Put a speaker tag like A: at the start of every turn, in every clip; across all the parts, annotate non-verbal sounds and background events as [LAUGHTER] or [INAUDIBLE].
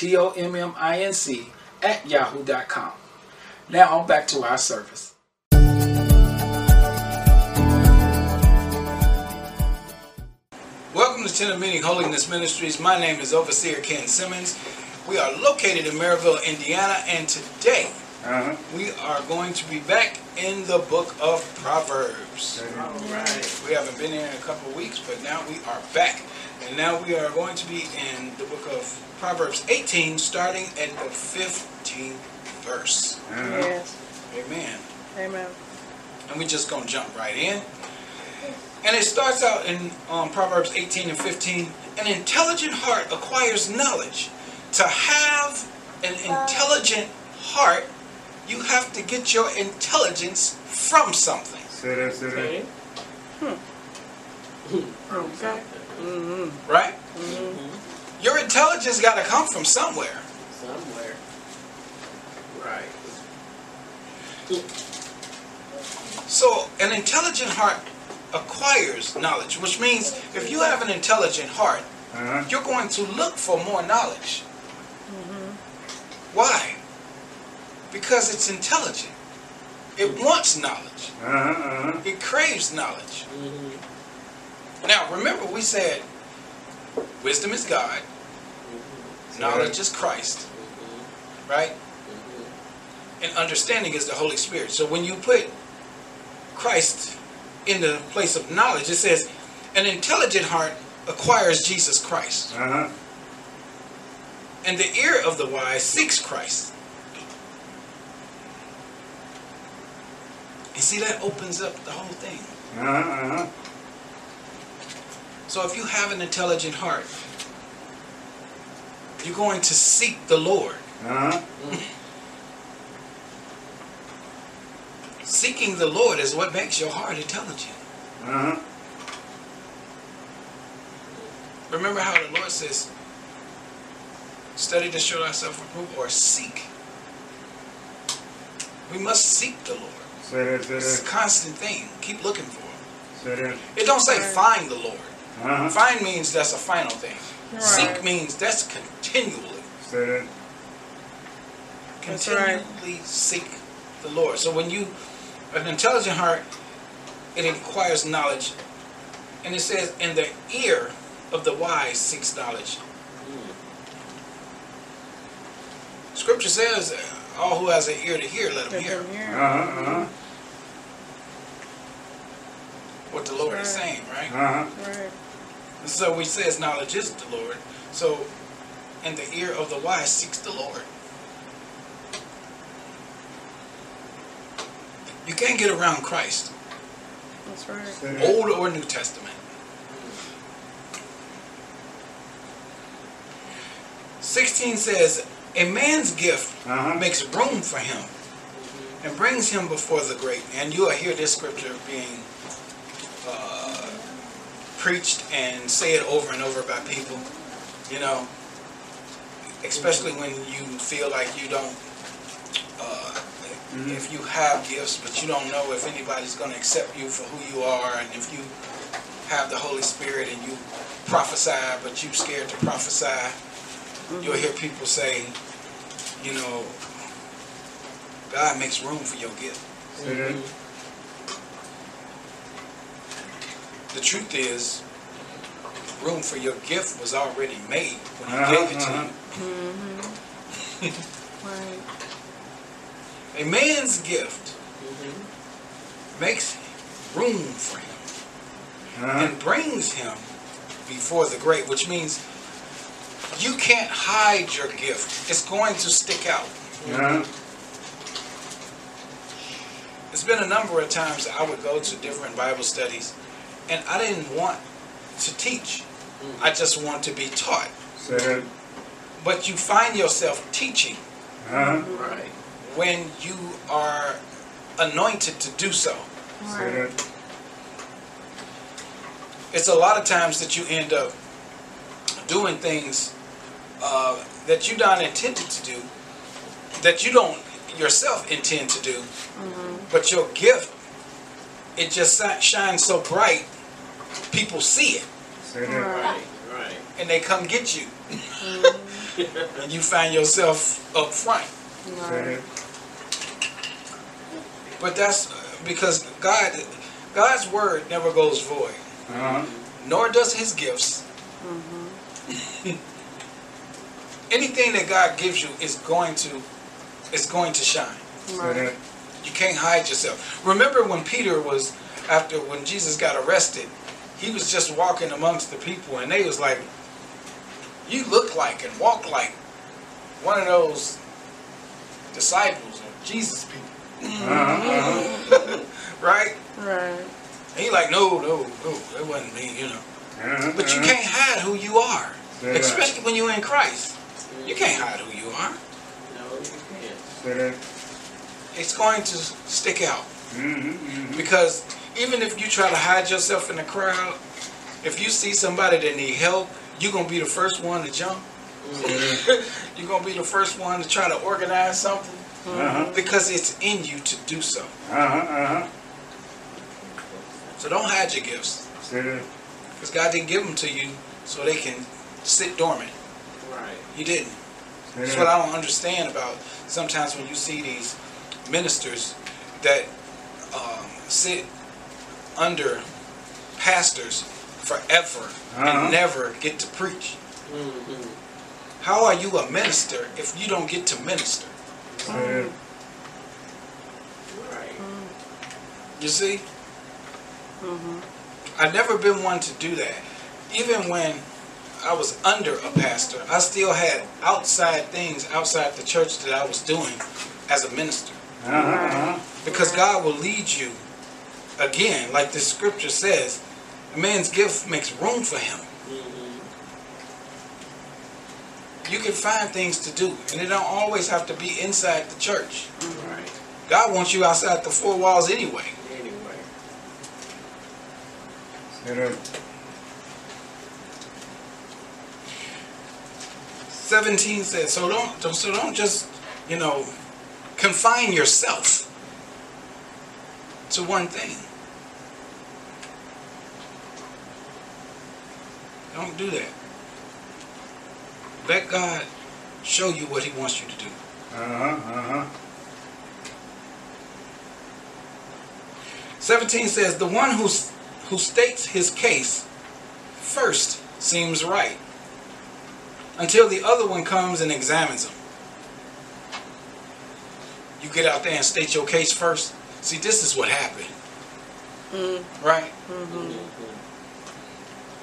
A: tomminc at yahoo.com. Now on back to our service. Welcome to Tent of Meeting Holiness Ministries. My name is Overseer Ken Simmons. We are located in Merrillville, Indiana, and today
B: Uh-huh.
A: we are going to be back in the book of Proverbs.
B: All
A: right. We haven't been here in a couple of weeks, but now we are back. And now we are going to be in the book of Proverbs 18, starting at the 15th verse.
B: Uh-huh.
C: Yes.
A: Amen.
C: Amen.
A: And we're just going to jump right in. And it starts out in um, Proverbs 18 and 15. An intelligent heart acquires knowledge. To have an intelligent heart, you have to get your intelligence from something.
B: Say that, say that. [LAUGHS]
C: Okay. Okay. Mm-hmm.
A: Right?
C: Mm-hmm.
A: Your intelligence got to come from somewhere.
D: Somewhere. Right.
A: So, an intelligent heart acquires knowledge, which means if you have an intelligent heart,
B: Uh-huh.
A: you're going to look for more knowledge. Why? Because it's intelligent. It wants knowledge.
B: Uh-huh. Uh-huh.
A: It craves knowledge.
D: Mm-hmm.
A: Now, remember, we said wisdom is God, knowledge is Christ, right? And understanding is the Holy Spirit. So when you put Christ in the place of knowledge, it says, an intelligent heart acquires Jesus Christ,
B: Uh-huh.
A: and the ear of the wise seeks Christ. And see, that opens up the whole thing.
B: Uh-huh.
A: So if you have an intelligent heart, you're going to seek the Lord.
B: Uh-huh.
A: Seeking the Lord is what makes your heart intelligent.
B: Uh-huh.
A: Remember how the Lord says, study to show thyself approved or seek. We must seek the Lord.
B: Say that, say that.
A: It's a constant thing. Keep looking for him.
B: Say that.
A: It don't say find the Lord.
B: Uh-huh.
A: Find means that's a final thing.
C: Right.
A: Seek means that's continually.
B: Say that.
C: That's right.
A: continually seek the Lord. So when you an intelligent heart, it acquires knowledge, and it says, "In the ear of the wise seeks knowledge." Scripture says, "All who has an ear to hear, let him
C: Let
A: hear
C: them hear.
B: Uh-huh. Uh-huh.
A: What the Lord is saying." Right.
B: Uh-huh.
C: Right.
A: So we says, "Knowledge is the Lord." So, in the ear of the wise seeks the Lord. You can't get around Christ,
C: That's right.
A: Old or New Testament. 16 says, A man's gift
B: Uh-huh.
A: makes room for him and brings him before the great. And you will hear this scripture being preached and said over and over by people, you know, especially when you feel like you don't, uh, if you have gifts, but you don't know if anybody's going to accept you for who you are, and if you have the Holy Spirit and you prophesy, but you're scared to prophesy, you'll hear people say, you know, God makes room for your gift.
B: Say that.
A: The truth is, room for your gift was already made when He
B: Uh-huh,
A: gave it to
B: uh-huh.
A: you.
C: Right.
A: A man's gift
D: Mm-hmm.
A: makes room for him
B: Uh-huh.
A: and brings him before the great, which means you can't hide your gift. It's going to stick out.
B: Uh-huh.
A: It's been a number of times I would go to different Bible studies and I didn't want to teach. I just want to be taught.
B: Say.
A: But you find yourself teaching
B: Uh-huh.
D: Right.
A: when you are anointed to do so.
B: Say.
A: It's a lot of times that you end up doing things uh, that you not intended to do, that you don't yourself intend to do, but your gift, it just shines so bright, people see it
D: Right. Right.
A: and they come get you, [LAUGHS] and you find yourself up front.
B: Say that.
A: But that's uh, because God, God's word never goes void,
B: Uh-huh.
A: nor does His gifts. [LAUGHS] Anything that God gives you is going to, is going to shine.
B: Say that.
A: You can't hide yourself. Remember when Peter was after when Jesus got arrested, he was just walking amongst the people, and they was like, "You look like and walk like one of those disciples of Jesus people,
B: Uh-huh. [LAUGHS]
A: Right?"
C: Right.
A: And he like, "No, no, no, it wasn't me, you know."
B: Uh-huh.
A: But you can't hide who you are,
B: Say that.
A: especially when you're in Christ. You can't hide who you are.
D: No, you can't.
B: Say.
A: It's going to stick out.
B: Mm-hmm. Mm-hmm.
A: Because even if you try to hide yourself in the crowd, if you see somebody that need help, you're gonna be the first one to jump. [LAUGHS] you're gonna be the first one to try to organize something
B: Uh-huh.
A: because it's in you to do so.
B: Uh-huh. Uh-huh.
A: So don't hide your gifts
B: Say
A: because God didn't give them to you so they can sit dormant.
D: Right.
A: He didn't.
B: Say
A: That's what. I don't understand about sometimes when you see these ministers that um, sit under pastors forever
B: Uh-huh.
A: and never get to preach.
D: Mm-hmm.
A: How are you a minister if you don't get to minister?
B: Say that.
D: Right.
A: You see?
C: Mm-hmm.
A: I've never been one to do that. Even when I was under a pastor, I still had outside things outside the church that I was doing as a minister.
B: Uh-huh. Uh-huh.
A: Because God will lead you again, like the scripture says, a man's gift makes room for him.
D: Mm-hmm.
A: You can find things to do, and it don't always have to be inside the church.
D: Right.
A: God wants you outside the four walls anyway.
D: Anyway.
B: Say
A: 17 says, so don't, don't- so don't just, you know, confine yourself to one thing. Don't do that. Let God show you what He wants you to do.
B: Uh-huh. Uh-huh.
A: 17 says, The one who, who states his case first seems right, until the other one comes and examines him. You get out there and state your case first. See, this is what happened,
C: Mm.
A: right?
C: Mm-hmm.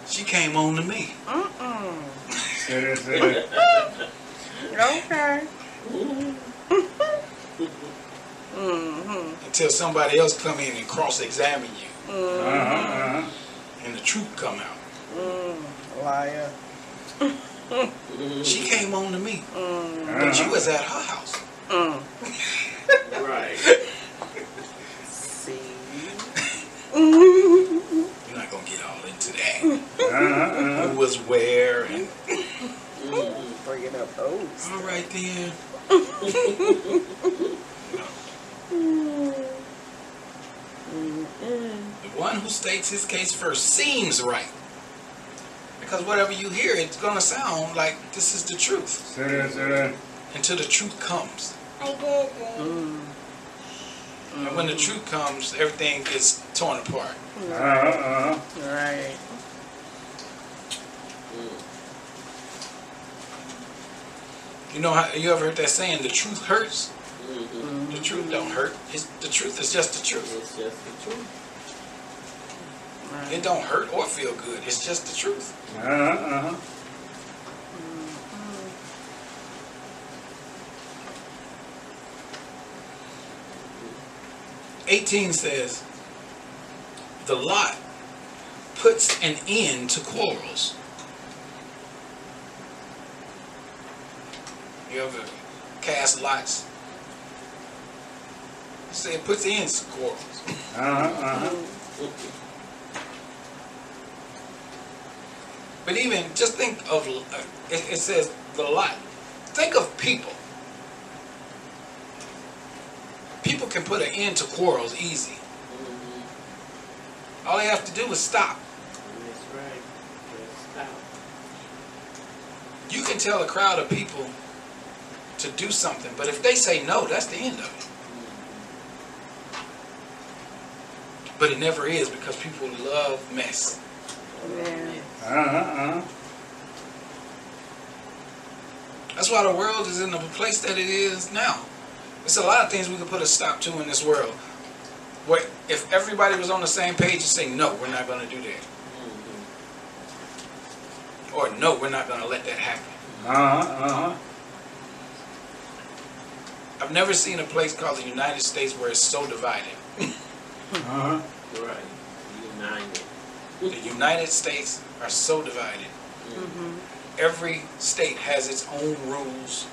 A: She came on to me.
C: Mm-mm.
B: Say that. Say that.
C: Okay. Mm-hmm.
A: Until somebody else come in and cross-examine you,
B: Uh-huh. Uh-huh.
A: and the truth come out.
C: Mm. Liar.
D: Mm-hmm.
A: She came on to me,
C: Mm.
A: but you
B: Uh-huh.
A: was at her house.
C: Mm.
D: Right. [LAUGHS]
C: See. [LAUGHS]
A: Who was where and
D: Mm-hmm.
C: Bringing up those.
A: all right then. The one who states his case first seems right. Because whatever you hear, it's going to sound like this is the truth
B: Say that. Say that.
A: until the truth comes.
C: I Mm.
A: And when the truth comes, everything gets torn apart.
B: Uh-huh.
C: Right.
A: You know how you ever heard that saying, the truth hurts?
D: Mm-hmm.
A: The truth don't hurt. It's, the truth is just the truth.
D: It's just the truth.
C: Right.
A: It don't hurt or feel good. It's just the truth.
B: Uh-huh, uh-huh.
A: 18 says, the lot puts an end to quarrels. You ever cast lots? Say it puts ends to quarrels.
B: Uh-huh, uh-huh.
A: But even just think of uh, it, it says the lot. Think of people. People can put an end to quarrels easy.
D: Mhm.
A: All they have to do is stop.
D: That's right. Just stop.
A: You can tell a crowd of people to do something, but if they say no, that's the end of it. But it never is because people love mess.
C: Yeah.
B: Uh-huh, uh-huh.
A: That's why the world is in the place that it is now. There's a lot of things we could put a stop to in this world. Where if everybody was on the same page and say, no, we're not going to do that.
D: Mhm.
A: Or no, we're not going to let that happen.
B: Uh-huh, uh-huh.
A: I've never seen a place called the United States where it's so divided.
B: Uh-huh.
D: Right. United.
A: The United States are so divided.
C: Mm-hmm.
A: Every state has its own rules.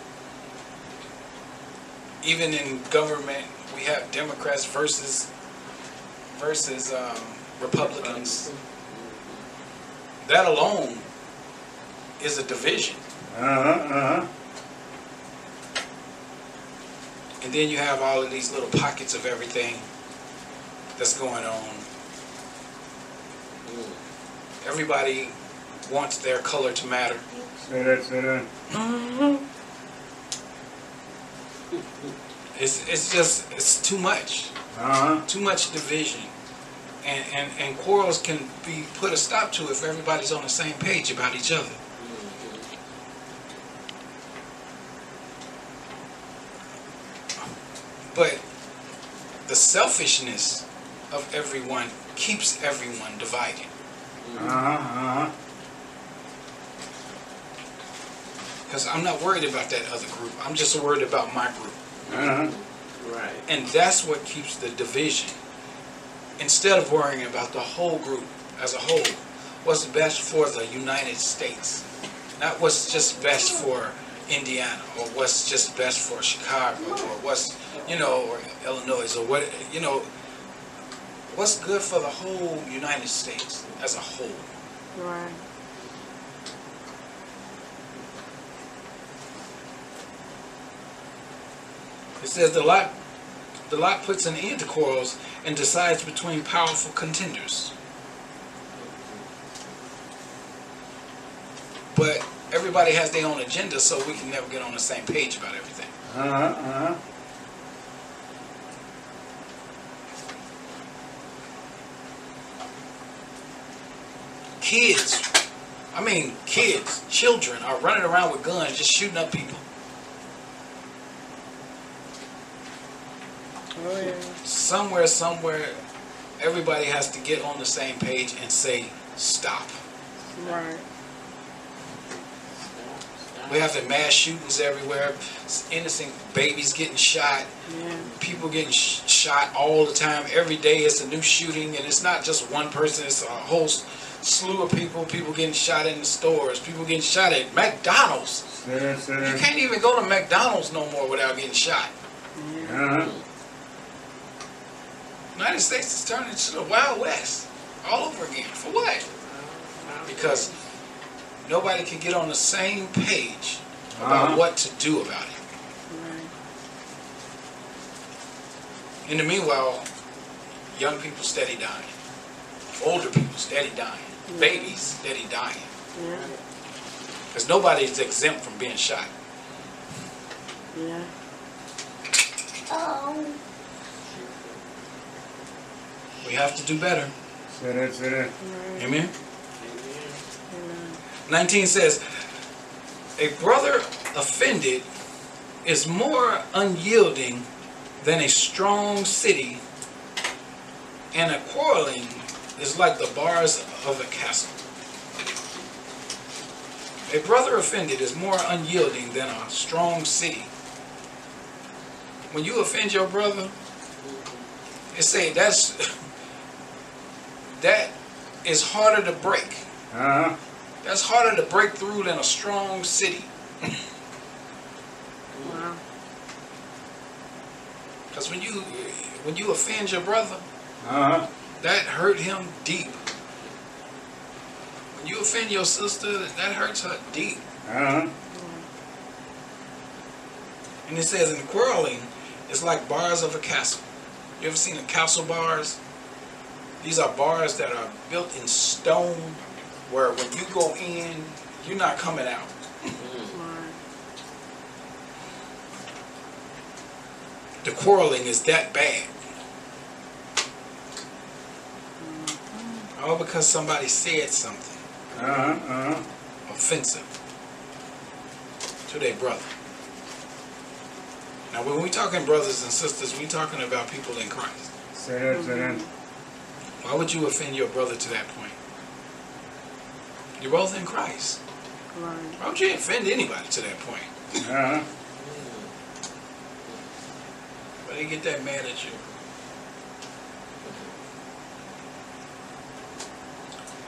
A: Even in government, we have Democrats versus versus um, Republicans. That alone is a division.
B: Uh-huh, uh-huh.
A: And then you have all of these little pockets of everything that's going on. Everybody wants their color to matter.
B: Say that, say that.
C: Mm-hmm.
A: It's, it's just, it's too much.
B: Uh-huh.
A: Too much division. And, and, and quarrels can be put a stop to if everybody's on the same page about each other. But the selfishness of everyone keeps everyone divided.
B: Uh-huh.
A: Because I'm not worried about that other group. I'm just worried about my group.
B: Uh-huh.
D: Right.
A: And that's what keeps the division. Instead of worrying about the whole group as a whole, what's best for the United States, not what's just best for Indiana or what's just best for Chicago or what's, you know, or Illinois or what, you know, what's good for the whole United States as a whole.
C: Right.
A: It says the lot, the lot puts an end to quarrels and decides between powerful contenders. But everybody has their own agenda, so we can never get on the same page about everything.
B: Uh-huh, uh-huh.
A: Kids, I mean kids, children are running around with guns just shooting up people.
C: Oh yeah.
A: Somewhere, somewhere, everybody has to get on the same page and say stop.
C: Right.
A: We have the mass shootings everywhere, innocent babies getting shot,
C: Yeah.
A: people getting sh- shot all the time. Every day it's a new shooting, and it's not just one person, it's a whole slew of people. People getting shot in the stores, people getting shot at McDonald's. You can't even go to McDonald's no more without getting shot.
B: Uh-huh.
A: United States is turning into the Wild West all over again. For what? Because nobody can get on the same page about
B: Uh-huh.
A: what to do about it. In the meanwhile, young people steady dying. Older people steady dying. Babies that steady dying.
C: Yeah.
A: Because nobody's exempt from being shot.
C: Yeah. Oh.
A: We have to do better.
B: Say that, say that.
C: Right.
A: Amen.
D: Amen.
C: Amen.
A: 19 says, A brother offended is more unyielding than a strong city, and a quarreling is like the bars of a castle. A brother offended is more unyielding than a strong city. When you offend your brother, it say that's [LAUGHS] that is harder to break.
B: Uh-huh.
A: That's harder to break through than a strong city.
C: Wow. [LAUGHS]
A: Because when you when you offend your brother,
B: Uh-huh.
A: That hurt him deep. When you offend your sister, that hurts her deep.
B: Uh-huh.
A: And it says in quarreling, it's like bars of a castle. You ever seen the castle bars? These are bars that are built in stone where when you go in, you're not coming out. The quarreling is that bad. All because somebody said something
B: Uh-huh. Uh-huh.
A: offensive to their brother. Now, when we talking brothers and sisters, we talking about people in Christ.
B: Say that, say that.
A: Why would you offend your brother to that point? You're both in Christ.
C: Right.
A: Why would you offend anybody to that point?
B: Uh-huh.
A: Why they get that mad at you?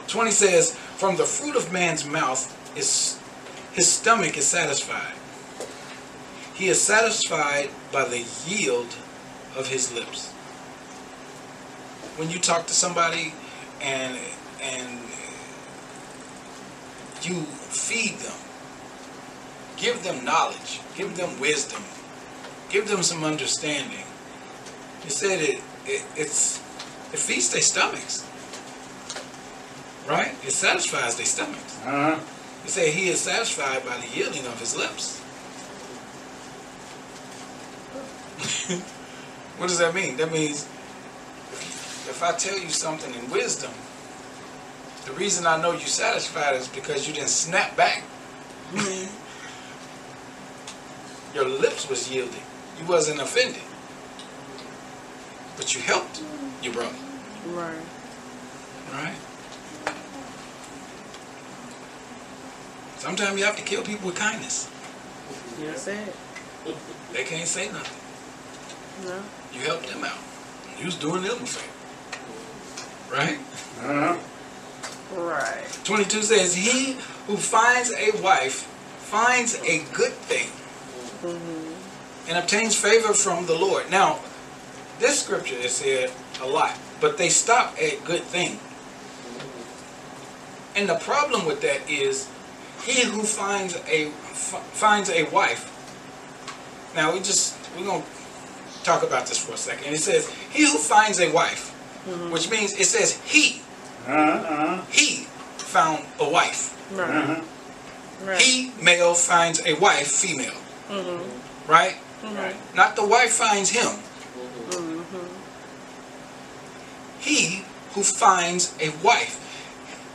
A: Twenty says, "From the fruit of man's mouth is his stomach is satisfied. He is satisfied by the yield of his lips." When you talk to somebody and and you feed them, give them knowledge, give them wisdom, give them some understanding. He said it, it it's it feeds their stomachs. Right? It satisfies their stomachs.
B: Uh-huh.
A: He said he is satisfied by the yielding of his lips. [LAUGHS] what does that mean? That means if, if I tell you something in wisdom, the reason I know you satisfied is because you didn't snap back. Your lips was yielding. You wasn't offended. But you helped your brother.
C: Right.
A: Right? Sometimes you have to kill people with kindness.
C: That's it.
A: They can't say nothing.
C: No.
A: You helped them out. You was doing them a favor. Right?
B: Uh-huh.
C: Right.
A: 22 says, He who finds a wife finds a good thing
C: Mm-hmm.
A: and obtains favor from the Lord. Now, this scripture is said a lot, but they stop at good thing. And the problem with that is, he who finds a f- finds a wife. Now we just we're gonna talk about this for a second. It says, he who finds a wife, which means it says he
B: Uh-huh.
A: he found a wife.
C: Right.
B: Uh-huh.
C: Right.
A: He male finds a wife female,
C: Mm-hmm.
A: right?
D: Right.
A: Not the wife finds him.
C: Mm-hmm.
A: he who finds a wife.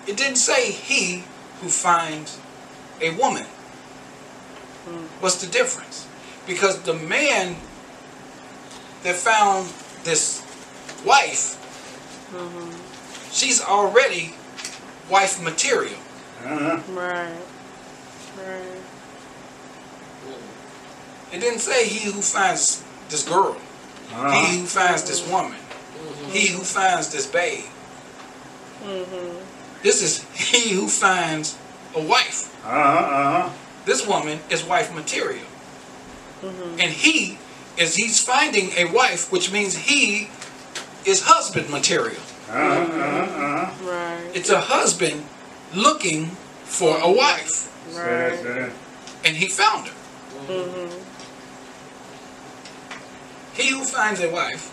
A: It didn't say he who finds a woman. What's the difference? Because the man that found this wife, she's already wife material.
B: Uh-huh.
C: Right. Right.
A: It didn't say he who finds this girl, he
B: Uh-huh.
A: who finds this woman, he who finds this babe.
C: Mm-hmm.
A: This is he who finds a wife.
B: Uh-huh. Uh-huh.
A: This woman is wife material.
C: Mm-hmm.
A: And he is he's finding a wife, which means he is husband material.
B: Uh-huh. Uh-huh.
C: Right.
A: It's a husband looking for a wife.
B: Say that, say
C: Right.
A: And he found her.
C: Mm-hmm.
A: He who finds a wife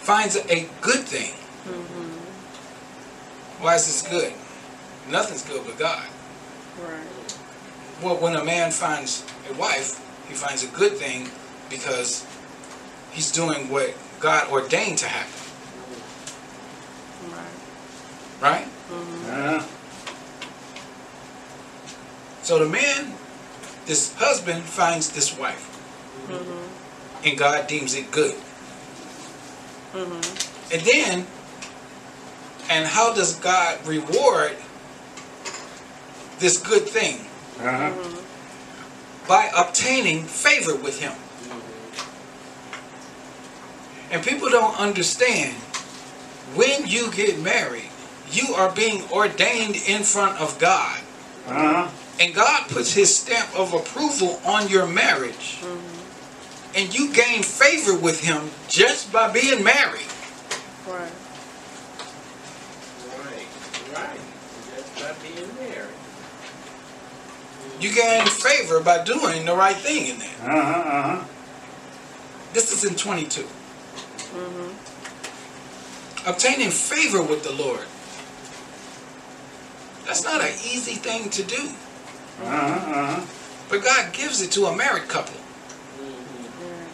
A: finds a good thing.
C: Mm-hmm.
A: Why is this good? Nothing's good but God.
C: Right.
A: Well, when a man finds a wife, he finds a good thing because he's doing what God ordained to happen.
C: Right.
A: Right?
C: Mm-hmm.
B: Uh-huh.
A: So the man, this husband finds this wife.
C: Mm-hmm.
A: and God deems it good.
C: Mm-hmm.
A: And then, and how does God reward this good thing?
B: Uh-huh.
A: By obtaining favor with Him. And people don't understand when you get married, you are being ordained in front of God.
B: Uh-huh.
A: And God puts His stamp of approval on your marriage. And you gain favor with Him just by being married.
C: Right,
D: right. Just by being married.
A: You gain favor by doing the right thing in there.
B: Uh-huh. Uh-huh.
A: This is in 22.
C: Mm-hmm.
A: Obtaining favor with the Lord. That's not an easy thing to do.
B: Uh-huh. Uh-huh.
A: But God gives it to a married couple.
D: Mhm.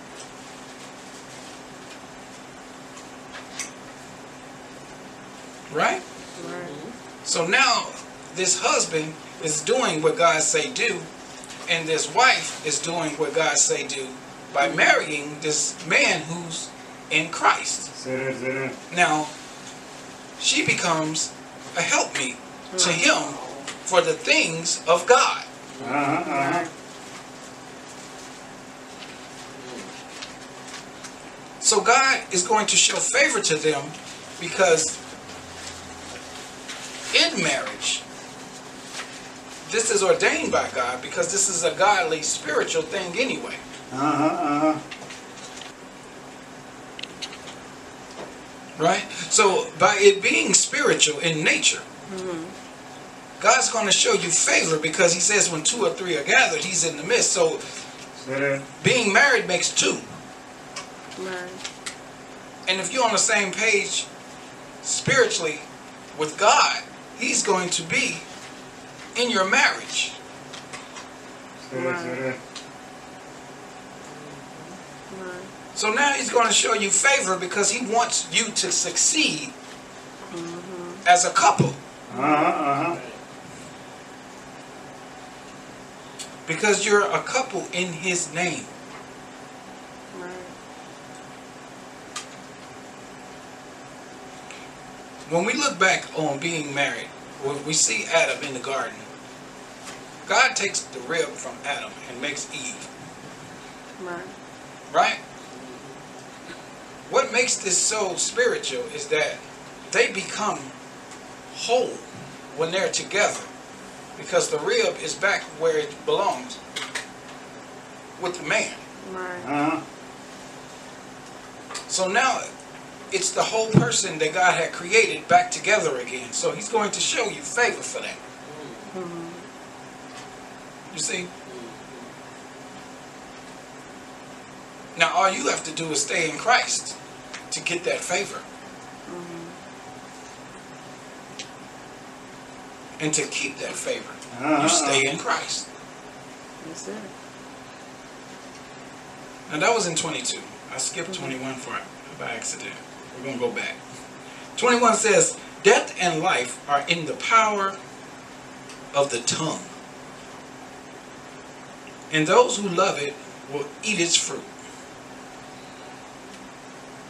C: Right.
A: Right?
C: Right.
A: So now this husband is doing what God say do, and this wife is doing what God say do by marrying this man who's in Christ.
B: Sit there.
A: Now, she becomes a helpmeet to him for the things of God.
B: Uh-huh. Uh-huh.
A: So God is going to show favor to them because in marriage, this is ordained by God because this is a godly spiritual thing anyway.
B: Uh-huh. Uh-huh.
A: Right? So by it being spiritual in nature,
C: Mm-hmm.
A: God's going to show you favor because he says when two or three are gathered, he's in the midst. So being married makes two.
C: Right.
A: And if you're on the same page spiritually with God, He's going to be in your marriage.
B: Sit there, sit there.
C: Right.
A: So now He's going to show you favor because He wants you to succeed
C: Mm-hmm.
A: as a couple.
B: Uh-huh. Uh-huh.
A: Because you're a couple in His name.
C: Right.
A: When we look back on being married, we see Adam in the garden, God takes the rib from Adam and makes Eve.
C: Right.
A: Right? What makes this so spiritual is that they become whole when they're together because the rib is back where it belongs with the man.
C: Right.
B: Uh-huh.
A: So now it's the whole person that God had created back together again. So he's going to show you favor for that.
C: Mm-hmm.
A: You see? Now all you have to do is stay in Christ to get that favor.
C: Mm-hmm.
A: And to keep that favor,
B: Uh-huh.
A: you stay in Christ.
C: That's it.
A: Now that was in 22. I skipped 21 for by accident. We're gonna go back. 21 says, "Death and life are in the power of the tongue, and those who love it will eat its fruit."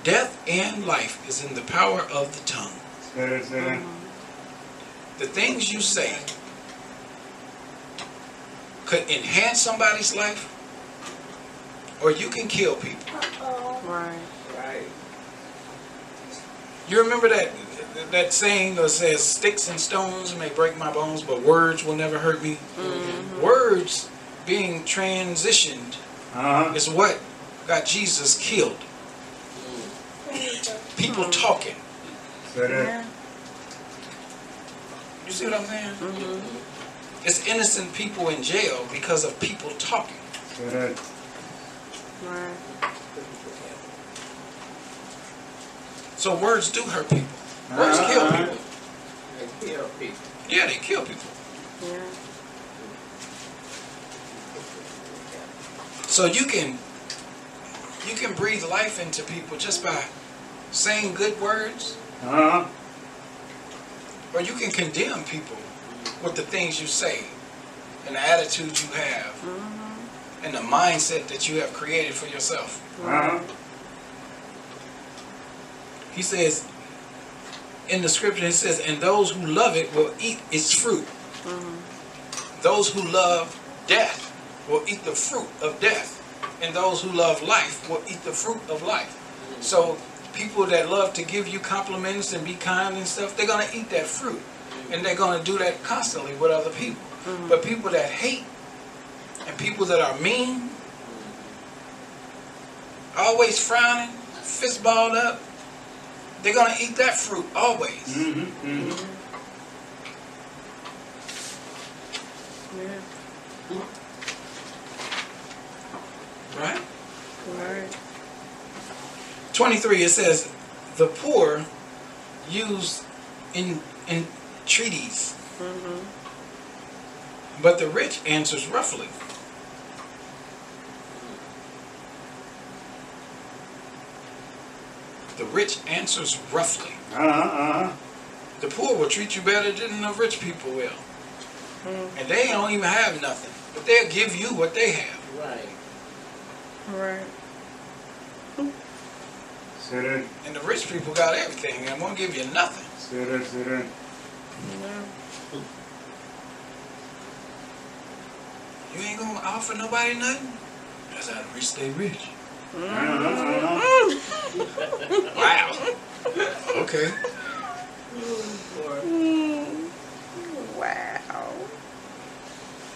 A: Death and life is in the power of the tongue.
B: Sit there, sit there.
A: The things you say could enhance somebody's life, or you can kill people.
C: Right.
D: Right.
A: You remember that that saying that says sticks and stones may break my bones, but words will never hurt me.
C: Mm-hmm.
A: Words being transitioned
B: Uh-huh.
A: is what got Jesus killed. People talking.
C: Yeah.
A: You see what I'm saying?
C: Mm-hmm.
A: It's innocent people in jail because of people talking.
C: Right.
A: So words do hurt people. Words kill
B: Uh-huh.
A: people.
D: They kill people.
A: Yeah, they kill people.
C: Yeah.
A: So you can you can breathe life into people just by saying good words,
B: Uh-huh.
A: or you can condemn people with the things you say and the attitude you have
C: Mm-hmm.
A: and the mindset that you have created for yourself.
B: Uh-huh.
A: He says, in the scripture, it says, and those who love it will eat its fruit. Those who love death will eat the fruit of death. And those who love life will eat the fruit of life. So people that love to give you compliments and be kind and stuff, they're going to eat that fruit. And they're going to do that constantly with other people. But people that hate and people that are mean, always frowning, fist balled up, they're going to eat that fruit always.
B: Mm-hmm. Mm-hmm.
C: Yeah.
A: Right?
C: Right.
A: 23 it says the poor use in in treaties
C: Mm-hmm.
A: but the rich answers roughly the rich answers roughly
B: Uh-huh. Uh-huh.
A: the poor will treat you better than the rich people will
C: Mm.
A: and they don't even have nothing but they'll give you what they have
D: Right.
C: Right.
B: Say that.
A: and the rich people got everything and won't give you nothing
B: Say that. Say that.
C: Yeah.
A: you ain't gonna offer nobody nothing that's how the rich stay rich
B: Uh-huh. Uh-huh.
A: wow okay
D: Or
C: Mm. Wow.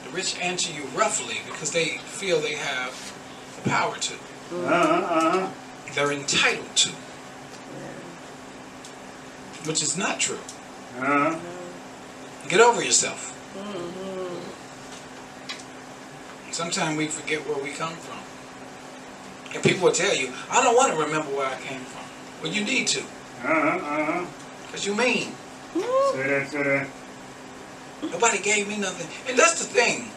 A: The rich answer you roughly because they feel they have the power to.
B: Uh-huh. Uh-huh.
A: They're entitled to, which is not true.
B: Uh-huh.
A: Get over yourself.
C: Mm-hmm.
A: Sometimes we forget where we come from. And people will tell you, I don't want to remember where I came from. Well, you need to,
B: Uh-huh. Uh-huh.
A: because you mean.
B: Say that. Say that.
A: Nobody gave me nothing. And that's the thing.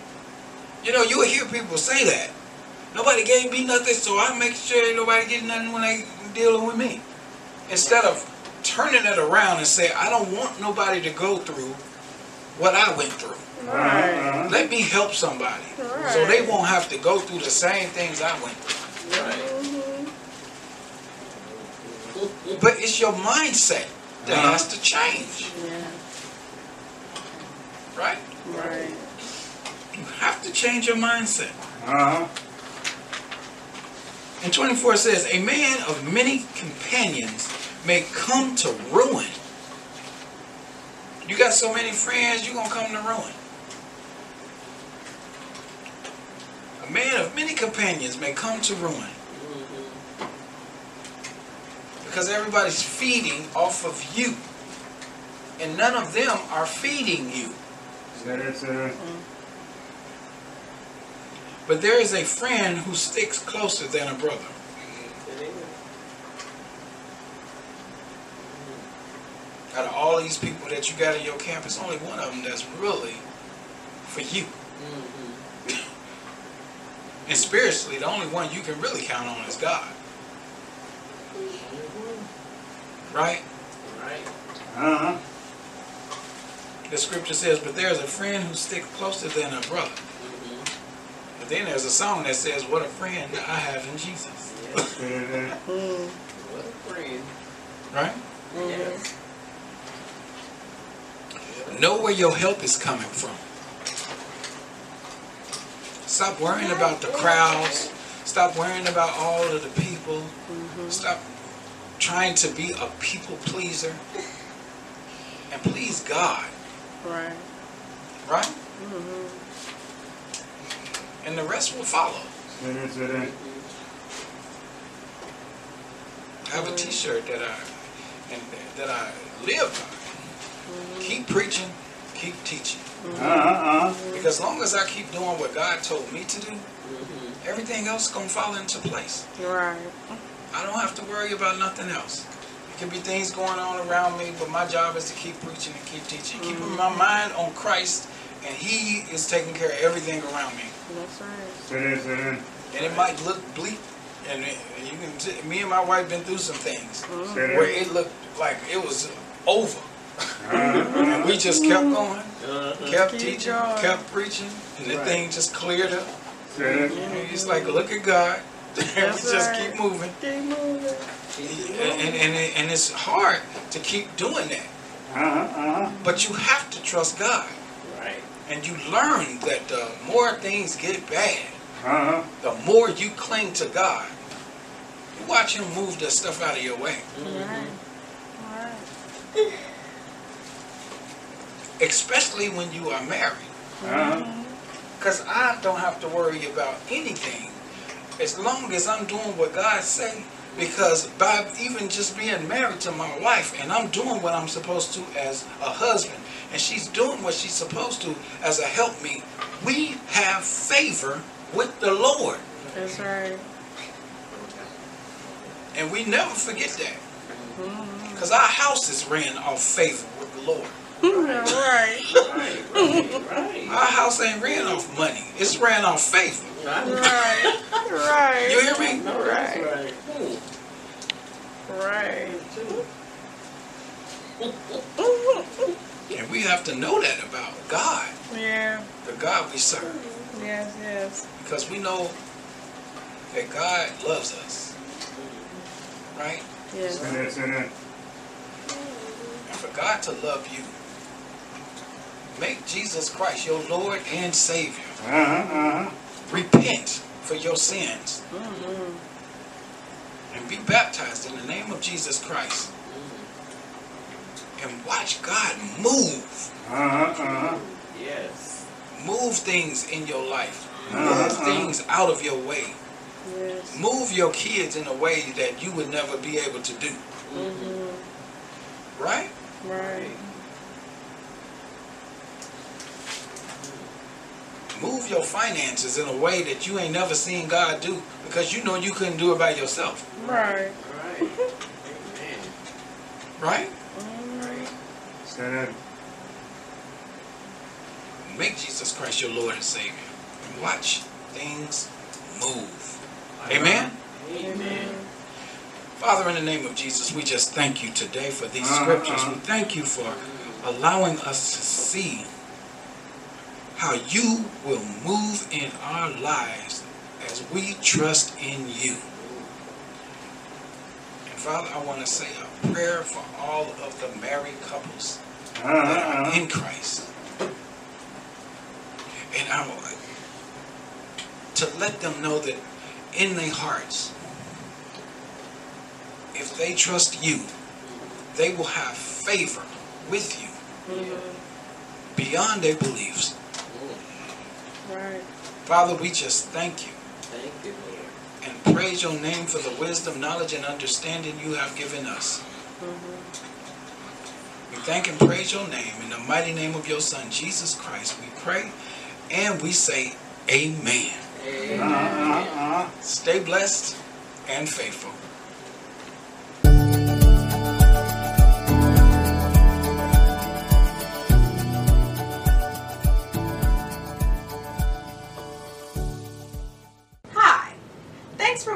A: You know, you will hear people say that. Nobody gave me nothing, so I make sure ain't nobody get nothing when they dealing with me. Instead of turning it around and say, I don't want nobody to go through what I went through.
C: Right.
A: Let me help somebody. So they won't have to go through the same things I went through.
D: right.
A: But it's your mindset that
B: Uh-huh.
A: has to change,
C: Yeah.
A: right?
C: Right.
A: You have to change your mindset.
B: Uh-huh.
A: And 24 says, A man of many companions may come to ruin. You got so many friends, you're going to come to ruin. A man of many companions may come to ruin. Because everybody's feeding off of you. And none of them are feeding you.
B: Say that. Say that.
A: But there is a friend who sticks closer than a brother.
D: It is.
A: Out of all these people that you got in your campus, only one of them that's really for you.
D: Mhm.
A: And spiritually, the only one you can really count on is God. Right?
D: Right.
B: Uh-huh.
A: The scripture says, But there's a friend who sticks closer than a brother. Then there's a song that says, What a friend I have in Jesus.
D: Yes.
C: Mm.
D: What a friend.
A: Right?
D: Yes.
A: Know where your help is coming from. Stop worrying about the crowds. Stop worrying about all of the people. Stop trying to be a people pleaser. And please God.
C: Right.
A: Right?
C: Mm-hmm.
A: And the rest will follow.
B: Say that.
A: I have a T-shirt that I and that I live by. Keep preaching, keep teaching.
B: Uh-huh.
A: Because as long as I keep doing what God told me to do, everything else gonna fall into place.
C: Right.
A: I don't have to worry about nothing else. It can be things going on around me, but my job is to keep preaching and keep teaching, keeping my mind on Christ, and He is taking care of everything around me.
C: That's right.
B: Say that. Say that.
A: And it might look bleak, and, it, you can. T- me and my wife been through some things
B: Say
A: where it looked like it was over,
B: Uh-huh.
A: and we just kept going,
D: Uh-huh.
A: kept
C: Keep
A: teaching,
C: going.
A: kept preaching, and the
B: Right.
A: thing just cleared up.
B: Say it.
A: He's like, look at God. [LAUGHS] we
C: That's
A: just
C: right.
A: keep moving.
C: Keep moving.
A: And, and, and, and it's hard to keep doing that.
B: Uh-huh, uh-huh.
A: But you have to trust God. And you learn that the more things get bad,
B: Uh-huh.
A: the more you cling to God. You watch Him move the stuff out of your way.
C: Right. Right.
A: Especially when you are married.
B: Uh-huh.
A: Because I don't have to worry about anything as long as I'm doing what God say. Because by even just being married to my wife and I'm doing what I'm supposed to as a husband and she's doing what she's supposed to as a helpmeet, we have favor with the Lord.
C: That's right.
A: And we never forget that.
C: Mhm.
A: Because our house is ran off favor with the Lord.
C: right.
D: Right. Right. Right.
A: Our house ain't ran off money. It's ran off favor.
D: Right.
C: Right. Right.
A: You hear me?
D: No, that's right. Hmm.
C: Right.
A: And we have to know that about God,
C: Yeah.
A: the God we serve.
C: Yes. Yes.
A: Because we know that God loves us. Right?
C: Yes.
B: Say it, say it.
A: And for God to love you, make Jesus Christ your Lord and Savior.
B: Uh-huh, uh-huh.
A: Repent for your sins
C: Mhm.
A: and be baptized in the name of Jesus Christ. And watch God move.
B: Uh-huh, uh-huh.
D: Yes.
A: Move things in your life.
B: Uh-huh,
A: Move
B: uh-huh.
A: things out of your way.
C: Yes.
A: Move your kids in a way that you would never be able to do.
C: Mm-hmm.
A: Right?
C: Right.
A: Move your finances in a way that you ain't never seen God do because you know you couldn't do it by yourself.
C: Right.
D: Right. Amen.
A: Right?
B: Say it.
A: Make Jesus Christ your Lord and Savior. And watch things move. Amen?
D: Amen.
A: Father, in the name of Jesus, we just thank you today for these
B: Uh-huh.
A: scriptures. We thank you for allowing us to see how you will move in our lives as we trust in you. And Father, I want to say a prayer for all of the married couples that
B: Uh-huh,
A: are
B: uh-huh.
A: in Christ. And I want to let them know that in their hearts, if they trust you, they will have favor with you beyond their beliefs.
C: Right.
A: Father, we just thank you
D: Thank you, Lord.
A: and praise your name for the wisdom, knowledge, and understanding you have given us.
C: Mhm.
A: We thank and praise your name in the mighty name of your Son, Jesus Christ. We pray and we say, Amen.
B: Uh-huh, uh-huh.
A: Stay blessed and faithful.